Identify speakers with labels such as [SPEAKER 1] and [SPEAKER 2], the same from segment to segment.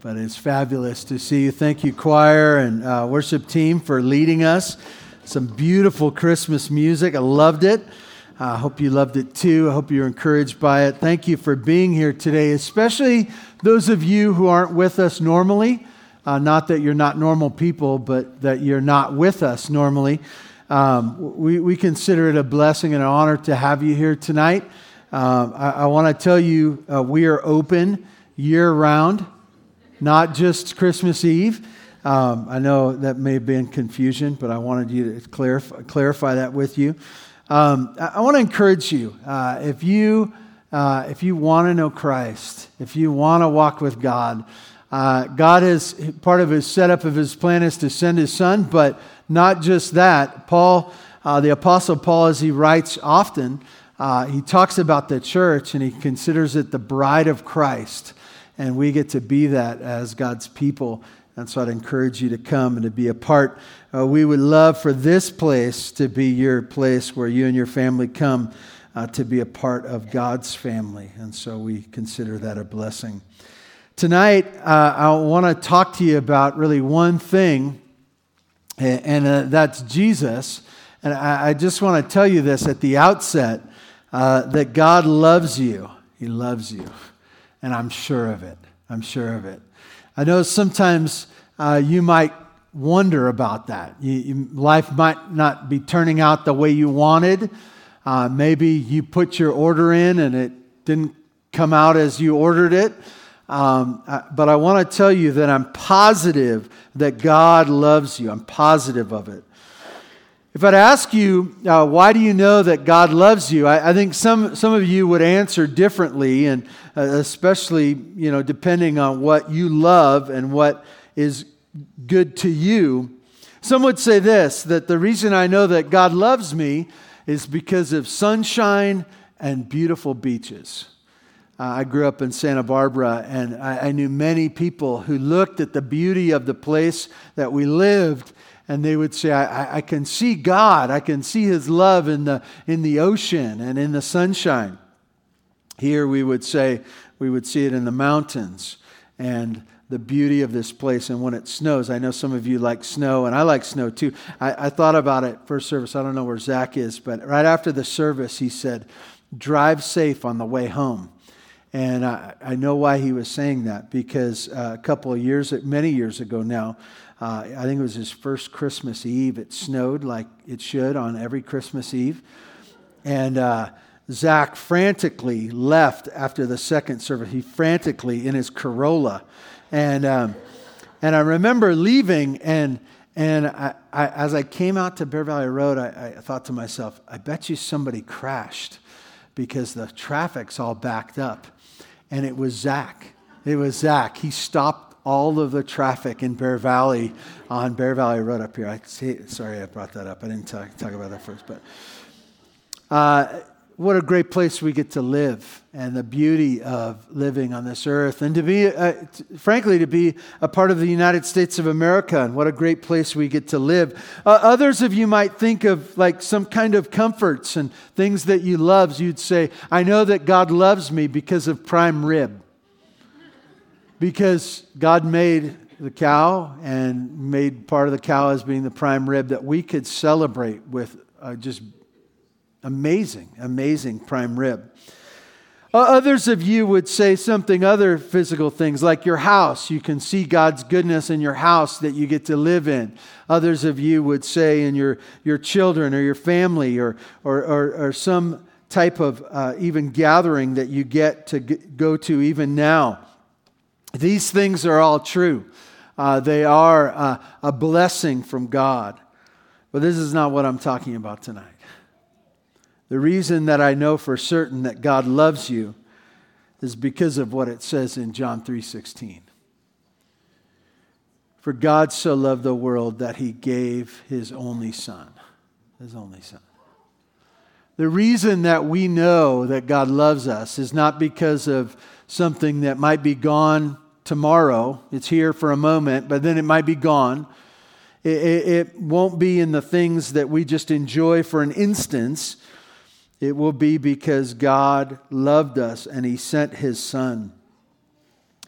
[SPEAKER 1] but it's fabulous to see you. Thank you, choir and uh, worship team, for leading us. Some beautiful Christmas music. I loved it. I uh, hope you loved it too. I hope you're encouraged by it. Thank you for being here today, especially those of you who aren't with us normally. Uh, not that you're not normal people, but that you're not with us normally. Um, we, we consider it a blessing and an honor to have you here tonight. Um, I, I want to tell you uh, we are open year round, not just Christmas Eve. Um, I know that may have been confusion, but I wanted you to clarify, clarify that with you. Um, I, I want to encourage you uh, if you uh, if you want to know Christ, if you want to walk with God, uh, God is part of his setup of his plan is to send his son, but not just that. Paul, uh, the apostle Paul, as he writes often, uh, he talks about the church and he considers it the bride of Christ, and we get to be that as God's people. And so I'd encourage you to come and to be a part. Uh, we would love for this place to be your place where you and your family come uh, to be a part of God's family. And so we consider that a blessing. Tonight, uh, I want to talk to you about really one thing, and uh, that's Jesus. And I, I just want to tell you this at the outset uh, that God loves you. He loves you. And I'm sure of it. I'm sure of it. I know sometimes uh, you might wonder about that. You, you, life might not be turning out the way you wanted. Uh, maybe you put your order in and it didn't come out as you ordered it. Um, but I want to tell you that I'm positive that God loves you. I'm positive of it. If I'd ask you, uh, why do you know that God loves you? I, I, think some, some of you would answer differently, and uh, especially, you know, depending on what you love and what is good to you. Some would say this that the reason I know that God loves me is because of sunshine and beautiful beaches. Uh, I grew up in Santa Barbara, and I, I knew many people who looked at the beauty of the place that we lived and they would say, I, I, can see God. I can see His love in the, in the ocean and in the sunshine. Here we would say, we would see it in the mountains and the beauty of this place. And when it snows, I know some of you like snow, and I like snow too. I, I thought about it first service. I don't know where Zach is, but right after the service, he said, Drive safe on the way home. And I, I know why he was saying that because uh, a couple of years, many years ago now, uh, I think it was his first Christmas Eve. It snowed like it should on every Christmas Eve. And uh, Zach frantically left after the second service. He frantically in his Corolla. And, um, and I remember leaving, and, and I, I, as I came out to Bear Valley Road, I, I thought to myself, I bet you somebody crashed because the traffic's all backed up. And it was Zach. It was Zach. He stopped all of the traffic in Bear Valley on Bear Valley Road up here. I see, sorry, I brought that up. I didn't talk, talk about that first, but uh, what a great place we get to live and the beauty of living on this earth and to be, uh, t- frankly, to be a part of the United States of America and what a great place we get to live. Uh, others of you might think of like some kind of comforts and things that you love. You'd say, I know that God loves me because of prime rib because God made the cow and made part of the cow as being the prime rib that we could celebrate with uh, just amazing, amazing prime rib. Uh, others of you would say something other physical things like your house. You can see God's goodness in your house that you get to live in. Others of you would say in your, your children or your family or, or, or, or some type of uh, even gathering that you get to go to even now. These things are all true. Uh, they are uh, a blessing from God. But this is not what I'm talking about tonight. The reason that I know for certain that God loves you is because of what it says in John 3:16. For God so loved the world that he gave his only son. His only son. The reason that we know that God loves us is not because of something that might be gone tomorrow. It's here for a moment, but then it might be gone. It, it, it, won't be in the things that we just enjoy for an instance. It will be because God loved us and He sent His Son.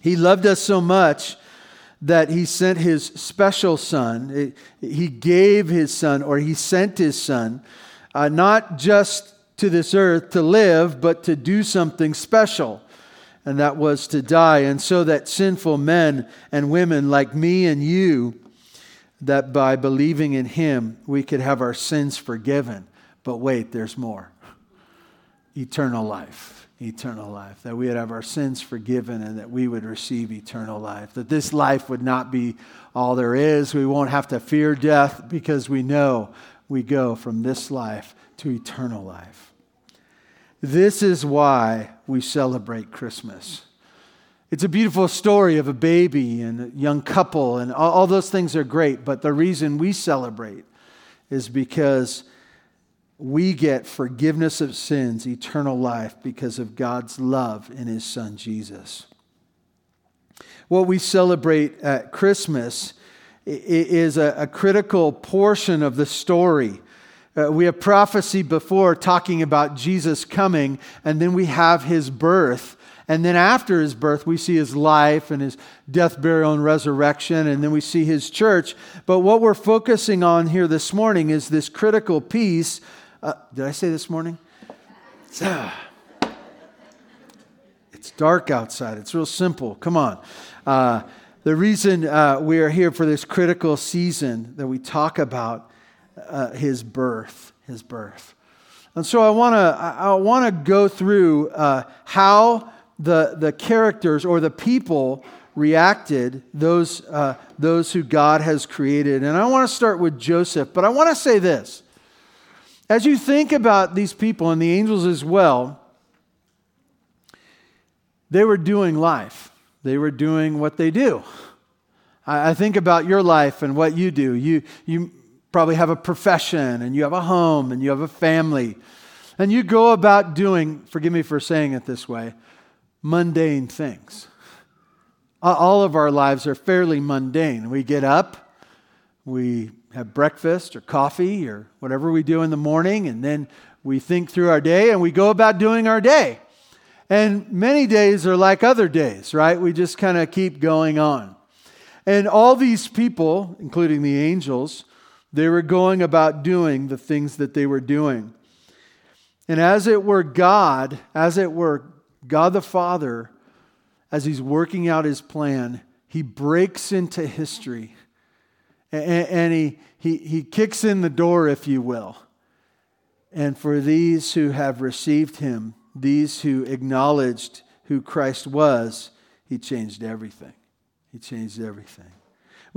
[SPEAKER 1] He loved us so much that he sent his special son. He gave his son, or he sent his son, uh, not just to this earth to live, but to do something special. And that was to die. And so that sinful men and women like me and you, that by believing in him, we could have our sins forgiven. But wait, there's more eternal life eternal life, that we would have our sins forgiven and that we would receive eternal life. That this life would not be all there is. We won't have to fear death because we know we go from this life to eternal life. This is why we celebrate Christmas. It's a beautiful story of a baby and a young couple, and all, all those things are great, but the reason we celebrate is because we get forgiveness of sins, eternal life, because of God's love in His Son Jesus. What we celebrate at Christmas is a, a critical portion of the story. Uh, we have prophecy before talking about Jesus coming, and then we have his birth. And then after his birth, we see his life and his death, burial, and resurrection, and then we see his church. But what we're focusing on here this morning is this critical piece uh, did I say this morning? It's, uh, it's, dark outside. It's real simple. Come on. Uh, the reason uh, we are here for this critical season that we talk about uh, his birth, his birth. And so I want to I want to go through uh, how the the characters or the people reacted those uh, those who God has created. And I want to start with Joseph, but I want to say this. As you think about these people and the angels as well, they were doing life. They were doing what they do. I, think about your life and what you do. You, you probably have a profession and you have a home and you have a family. And you go about doing, forgive me for saying it this way, mundane things. Uh, all of our lives are fairly mundane. We get up, we have breakfast or coffee or whatever we do in the morning, and then we think through our day and we go about doing our day. And many days are like other days, right? We just kind of keep going on. And all these people, including the angels, they were going about doing the things that they were doing. And as it were God, as it were God the Father, as He's working out His plan, He breaks into history and, he, he, he kicks in the door, if you will. And for these who have received him, these who acknowledged who Christ was, he changed everything. He changed everything.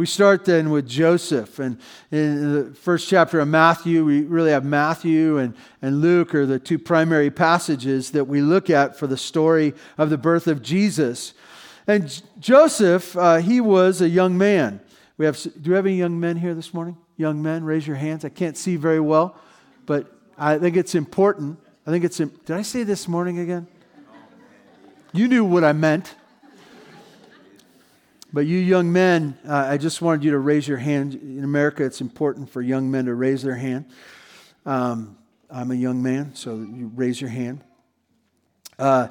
[SPEAKER 1] We start then with Joseph. And in the first chapter of Matthew, we really have Matthew and, and Luke are the two primary passages that we look at for the story of the birth of Jesus. And Joseph, uh, he was a young man. We have, do we have any young men here this morning? Young men, raise your hands. I can't see very well, but I think it's important. I think it's, did I say this morning again? You knew what I meant. But you young men, uh, I just wanted you to raise your hand. In America, it's important for young men to raise their hand. Um, I'm a young man, so you raise your hand. Uh,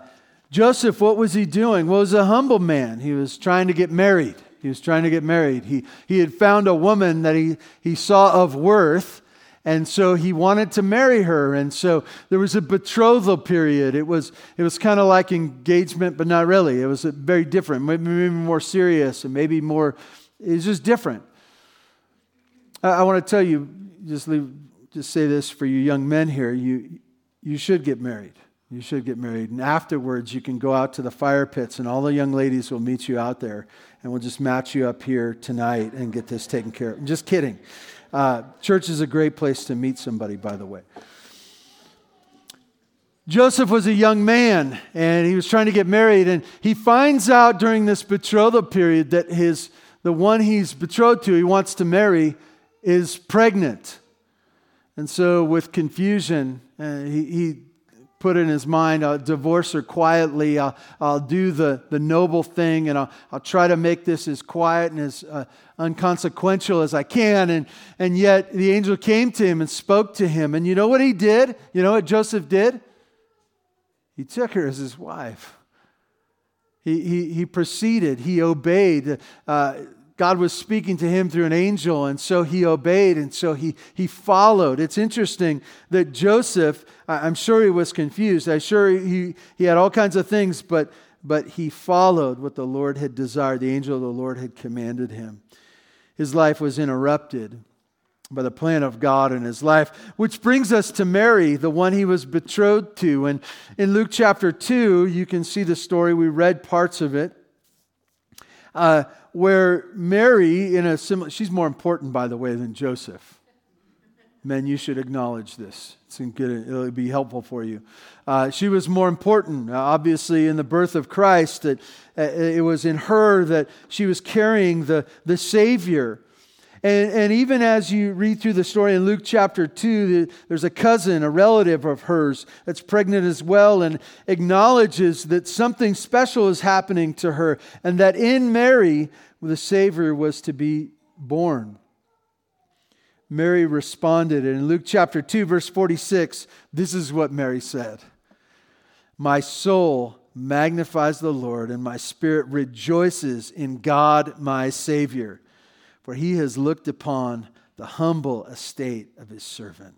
[SPEAKER 1] Joseph, what was he doing? Well, was a humble man. He was trying to get married. He was trying to get married. He, he had found a woman that he, he saw of worth, and so he wanted to marry her. And so there was a betrothal period. It was, it was kind of like engagement, but not really. It was very different, maybe more serious, and maybe more, it was just different. I, I want to tell you, just, leave, just say this for you young men here you, you should get married. You should get married. And afterwards, you can go out to the fire pits, and all the young ladies will meet you out there and we'll just match you up here tonight and get this taken care of. Just kidding. Uh, church is a great place to meet somebody, by the way. Joseph was a young man and he was trying to get married, and he finds out during this betrothal period that his, the one he's betrothed to, he wants to marry, is pregnant. And so, with confusion, uh, he, he put in his mind, I'll divorce her quietly. I'll, I'll do the, the noble thing and I'll, I'll try to make this as quiet and as uh, unconsequential as I can. And, and yet the angel came to him and spoke to him. And you know what he did? You know what Joseph did? He took her as his wife. He, he, he proceeded, he obeyed. Uh, God was speaking to him through an angel, and so he obeyed, and so he, he followed. It's interesting that Joseph, I'm sure he was confused. I'm sure he, he had all kinds of things, but, but he followed what the Lord had desired. The angel of the Lord had commanded him. His life was interrupted by the plan of God in his life, which brings us to Mary, the one he was betrothed to. And in Luke chapter 2, you can see the story. We read parts of it. Uh, where Mary, in a similar, she's more important, by the way, than Joseph. Men, you should acknowledge this. It's good, it'll be helpful for you. Uh, she was more important, uh, obviously, in the birth of Christ. That uh, it was in her that she was carrying the, the Savior. And, and even as you read through the story in Luke chapter 2, there's a cousin, a relative of hers, that's pregnant as well, and acknowledges that something special is happening to her, and that in Mary, the Savior was to be born. Mary responded. And in Luke chapter 2, verse 46, this is what Mary said My soul magnifies the Lord, and my spirit rejoices in God my Savior for he has looked upon the humble estate of his servant.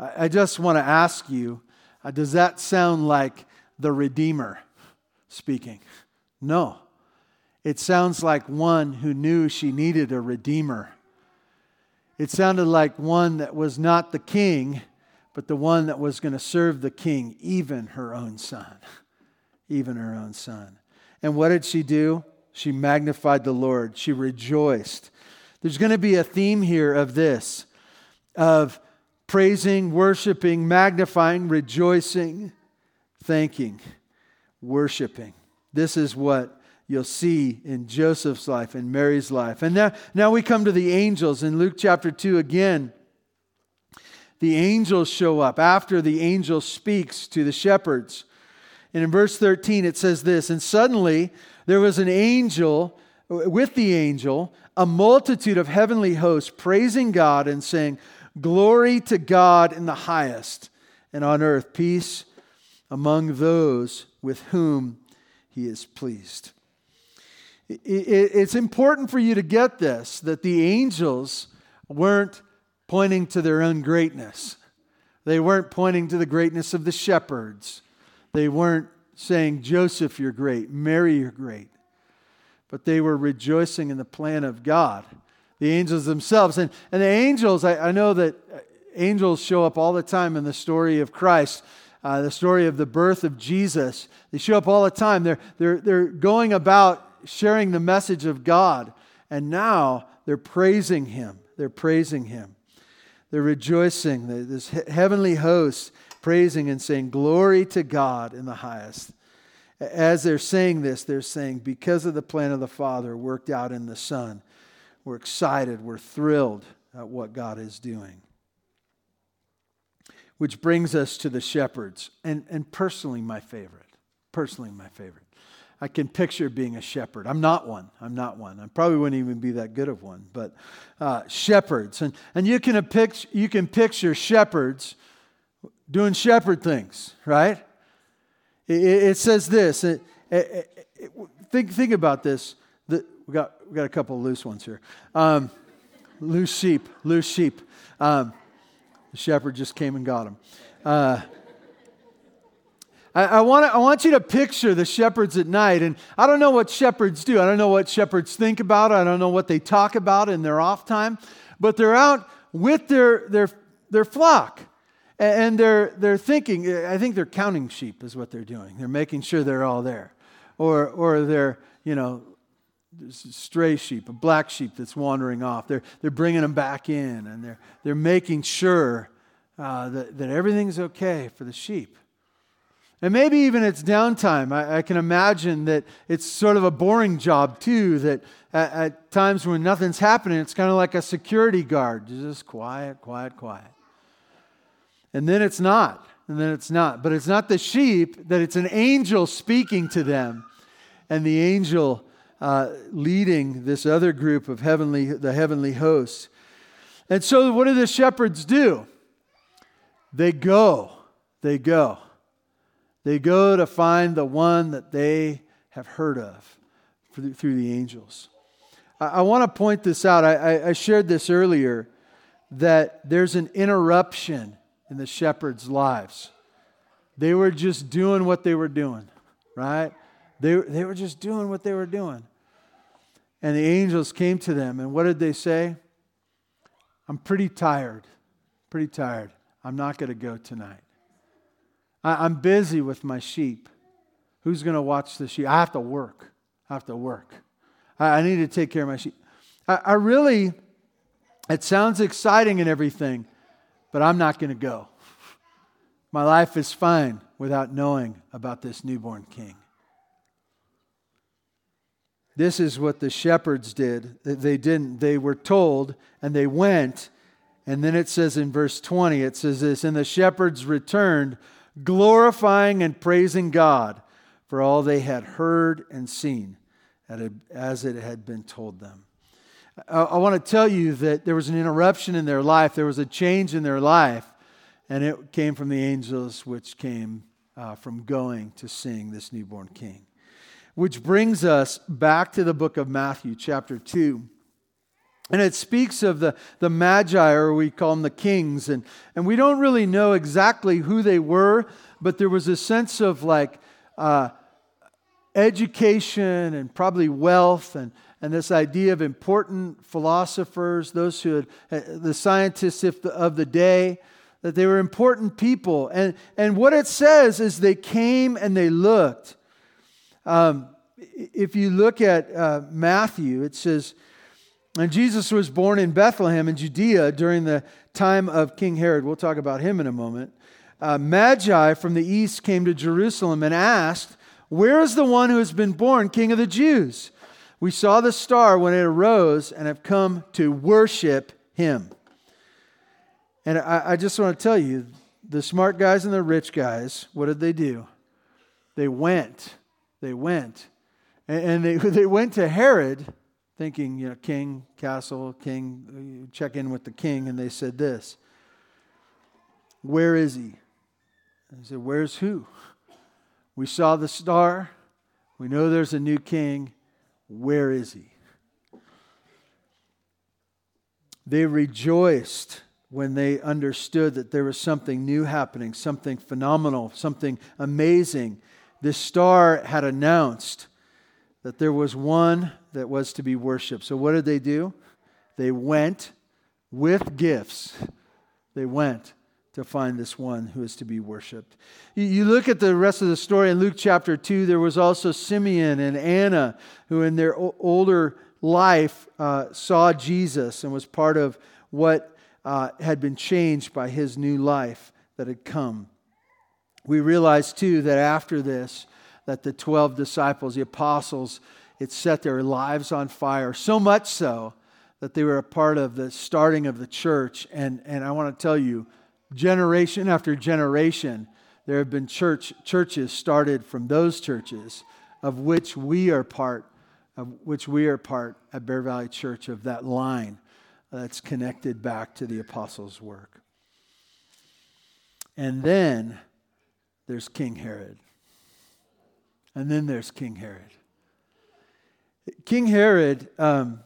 [SPEAKER 1] I just want to ask you uh, does that sound like the Redeemer speaking? No. It sounds like one who knew she needed a Redeemer. It sounded like one that was not the king, but the one that was going to serve the king, even her own son. Even her own son. And what did she do? She magnified the Lord. She rejoiced. There's going to be a theme here of this of praising, worshiping, magnifying, rejoicing, thanking, worshiping. This is what you'll see in Joseph's life and Mary's life. And now, now we come to the angels in Luke chapter 2 again. The angels show up after the angel speaks to the shepherds. And in verse 13, it says this And suddenly there was an angel, with the angel, a multitude of heavenly hosts praising God and saying, Glory to God in the highest, and on earth peace among those with whom he is pleased. It's important for you to get this that the angels weren't pointing to their own greatness. They weren't pointing to the greatness of the shepherds. They weren't saying, Joseph, you're great, Mary, you're great. But they were rejoicing in the plan of God, the angels themselves. And, and the angels, I, I know that angels show up all the time in the story of Christ. Uh, the story of the birth of Jesus. They show up all the time. They're, they're, they're going about sharing the message of God. And now they're praising Him. They're praising Him. They're rejoicing. This heavenly host praising and saying, Glory to God in the highest. As they're saying this, they're saying, Because of the plan of the Father worked out in the Son, we're excited, we're thrilled at what God is doing. Which brings us to the shepherds, and, and personally, my favorite. Personally, my favorite. I can picture being a shepherd. I'm not one. I'm not one. I probably wouldn't even be that good of one. But uh, shepherds, and, and you, can you can picture shepherds doing shepherd things, right? It, it says this. It, it, think, think about this. The, we, got, we got a couple loose ones here. Um, loose sheep, loose sheep. Um, the shepherd just came and got them. Uh, I, I, want I want you to picture the shepherds at night. And I don't know what shepherds do. I don't know what shepherds think about. I don't know what they talk about in their off time. But they're out with their, their, their flock. And they're, they're thinking, I think they're counting sheep, is what they're doing. They're making sure they're all there. Or, or they're, you know, stray sheep, a black sheep that's wandering off. They're, they're bringing them back in and they're, they're making sure uh, that, that everything's okay for the sheep. And maybe even it's downtime. I, I, can imagine that it's sort of a boring job too, that at, at times when nothing's happening, it's kind of like a security guard, just quiet, quiet, quiet. And then it's not. And then it's not. But it's not the sheep, that it's an angel speaking to them. And the angel uh, leading this other group of heavenly, the heavenly hosts. And so, what do the shepherds do? They go. They go. They go to find the one that they have heard of through the angels. I, I want to point this out. I, I, I shared this earlier that there's an interruption in the shepherds' lives. They were just doing what they were doing, right? They, they were just doing what they were doing. And the angels came to them, and what did they say? I'm pretty tired, pretty tired. I'm not going to go tonight. I, I'm busy with my sheep. Who's going to watch the sheep? I have to work. I have to work. I, I need to take care of my sheep. I, I really, it sounds exciting and everything, but I'm not going to go. My life is fine without knowing about this newborn king. This is what the shepherds did. They didn't. They were told and they went. And then it says in verse 20, it says this And the shepherds returned, glorifying and praising God for all they had heard and seen as it had been told them. I want to tell you that there was an interruption in their life, there was a change in their life, and it came from the angels, which came uh, from going to sing this newborn king which brings us back to the book of Matthew, chapter 2. And it speaks of the, the magi, or we call them the kings. And, and we don't really know exactly who they were, but there was a sense of like uh, education and probably wealth and, and this idea of important philosophers, those who had, uh, the scientists of the day, that they were important people. And, and what it says is they came and they looked. Um, if you look at uh, Matthew, it says, and Jesus was born in Bethlehem in Judea during the time of King Herod. We'll talk about him in a moment. Uh, Magi from the east came to Jerusalem and asked, Where is the one who has been born King of the Jews? We saw the star when it arose and have come to worship him. And I, I just want to tell you the smart guys and the rich guys, what did they do? They went they went. And they, they went to Herod thinking, you know, king, castle, king, check in with the king, and they said this Where is he? And he said, Where's who? We saw the star. We know there's a new king. Where is he? They rejoiced when they understood that there was something new happening, something phenomenal, something amazing this star had announced that there was one that was to be worshiped. So, what did they do? They went with gifts. They went to find this one who is to be worshiped. You look at the rest of the story in Luke chapter 2, there was also Simeon and Anna who, in their older life, uh, saw Jesus and was part of what uh, had been changed by his new life that had come. We realize too that after this, that the 12 disciples, the apostles, it set their lives on fire, so much so that they were a part of the starting of the church. And, and I want to tell you, generation after generation, there have been church, churches started from those churches, of which we are part, of which we are part at Bear Valley Church of that line that's connected back to the apostles' work. And then there's King Herod. And then there's King Herod. King Herod, um,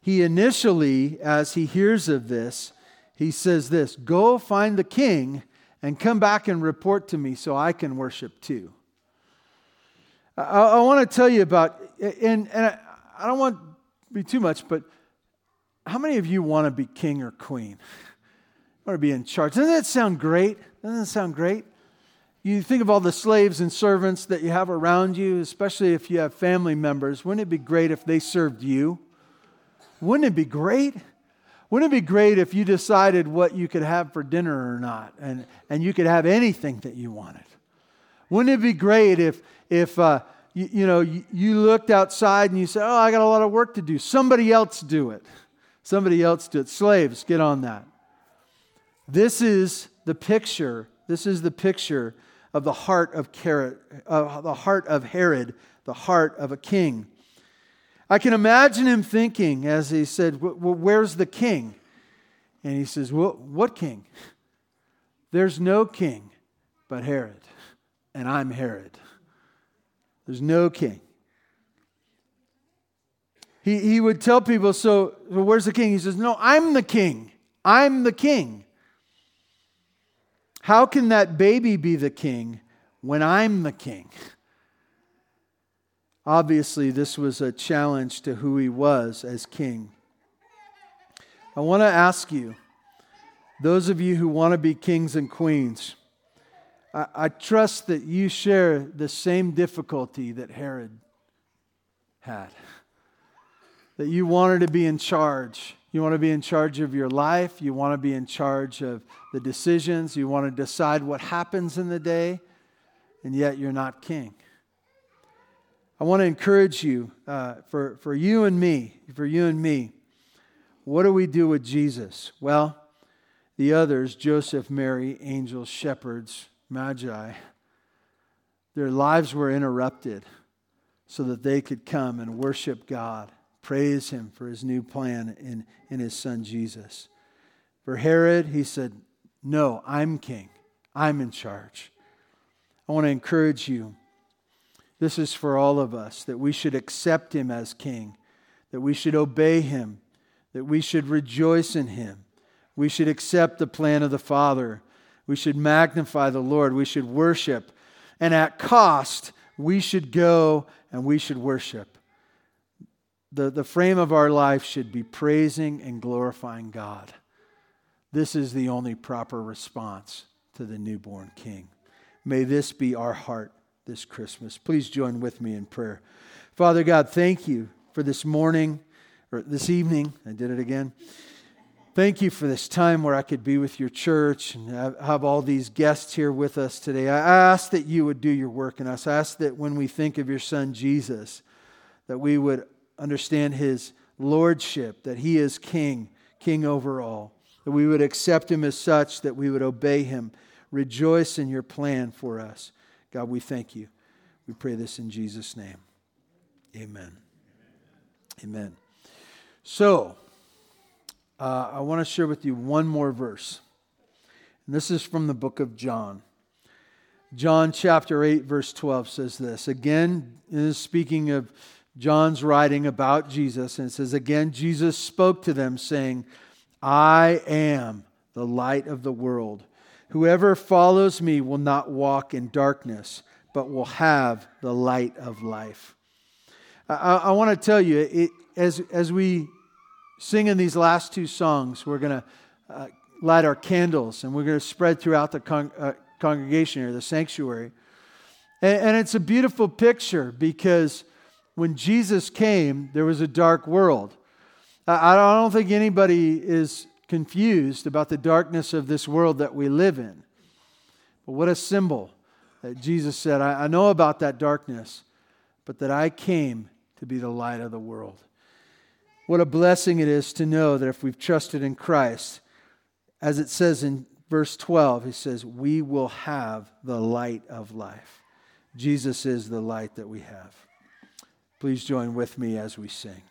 [SPEAKER 1] he initially, as he hears of this, he says this Go find the king and come back and report to me so I can worship too. I, I want to tell you about, and, and I, I don't want to be too much, but how many of you want to be king or queen? want to be in charge. Doesn't that sound great? Doesn't that sound great? You think of all the slaves and servants that you have around you, especially if you have family members. Wouldn't it be great if they served you? Wouldn't it be great? Wouldn't it be great if you decided what you could have for dinner or not, and, and you could have anything that you wanted? Wouldn't it be great if, if uh, you, you, know, you, you looked outside and you said, Oh, I got a lot of work to do. Somebody else do it. Somebody else do it. Slaves, get on that. This is the picture. This is the picture of the heart of, Herod, uh, the heart of Herod, the heart of a king. I can imagine him thinking as he said, well, Where's the king? And he says, Well, what king? There's no king but Herod, and I'm Herod. There's no king. he, he would tell people, so, so where's the king? He says, No, I'm the king. I'm the king. How can that baby be the king when I'm the king? Obviously, this was a challenge to who he was as king. I want to ask you, those of you who want to be kings and queens, I, I trust that you share the same difficulty that Herod had that you wanted to be in charge. You want to be in charge of your life. You want to be in charge of the decisions. You want to decide what happens in the day, and yet you're not king. I want to encourage you uh, for, for you and me, for you and me. What do we do with Jesus? Well, the others, Joseph, Mary, angels, shepherds, magi, their lives were interrupted so that they could come and worship God praise him for his new plan in, in his son Jesus. For Herod, he said, No, I'm king. I'm in charge. I want to encourage you. This is for all of us that we should accept him as king, that we should obey him, that we should rejoice in him. We should accept the plan of the Father. We should magnify the Lord. We should worship. And at cost, we should go and we should worship the, the frame of our life should be praising and glorifying God. This is the only proper response to the newborn King. May this be our heart this Christmas. Please join with me in prayer. Father God, thank you for this morning or this evening. I did it again. Thank you for this time where I could be with your church and have all these guests here with us today. I ask that you would do your work in us. I ask that when we think of your son Jesus, that we would understand his lordship, that he is king, king over all, that we would accept him as such, that we would obey him. Rejoice in your plan for us. God, we thank you. We pray this in Jesus' name. Amen. Amen. So, uh, I want to share with you one more verse. And this is from the book of John. John chapter 8, verse 12 says this. Again, is speaking of John's writing about Jesus, and it says, Again, Jesus spoke to them, saying, I am the light of the world. Whoever follows me will not walk in darkness, but will have the light of life. I, I want to tell you, it, as, as we sing in these last two songs, we're going to uh, light our candles and we're going to spread throughout the con- uh, congregation here, the sanctuary. And, and it's a beautiful picture because when Jesus came, there was a dark world. I don't think anybody is confused about the darkness of this world that we live in. But what a symbol that Jesus said, I, know about that darkness, but that I came to be the light of the world. What a blessing it is to know that if we've trusted in Christ, as it says in verse 12, he says, We will have the light of life. Jesus is the light that we have. Please join with me as we sing.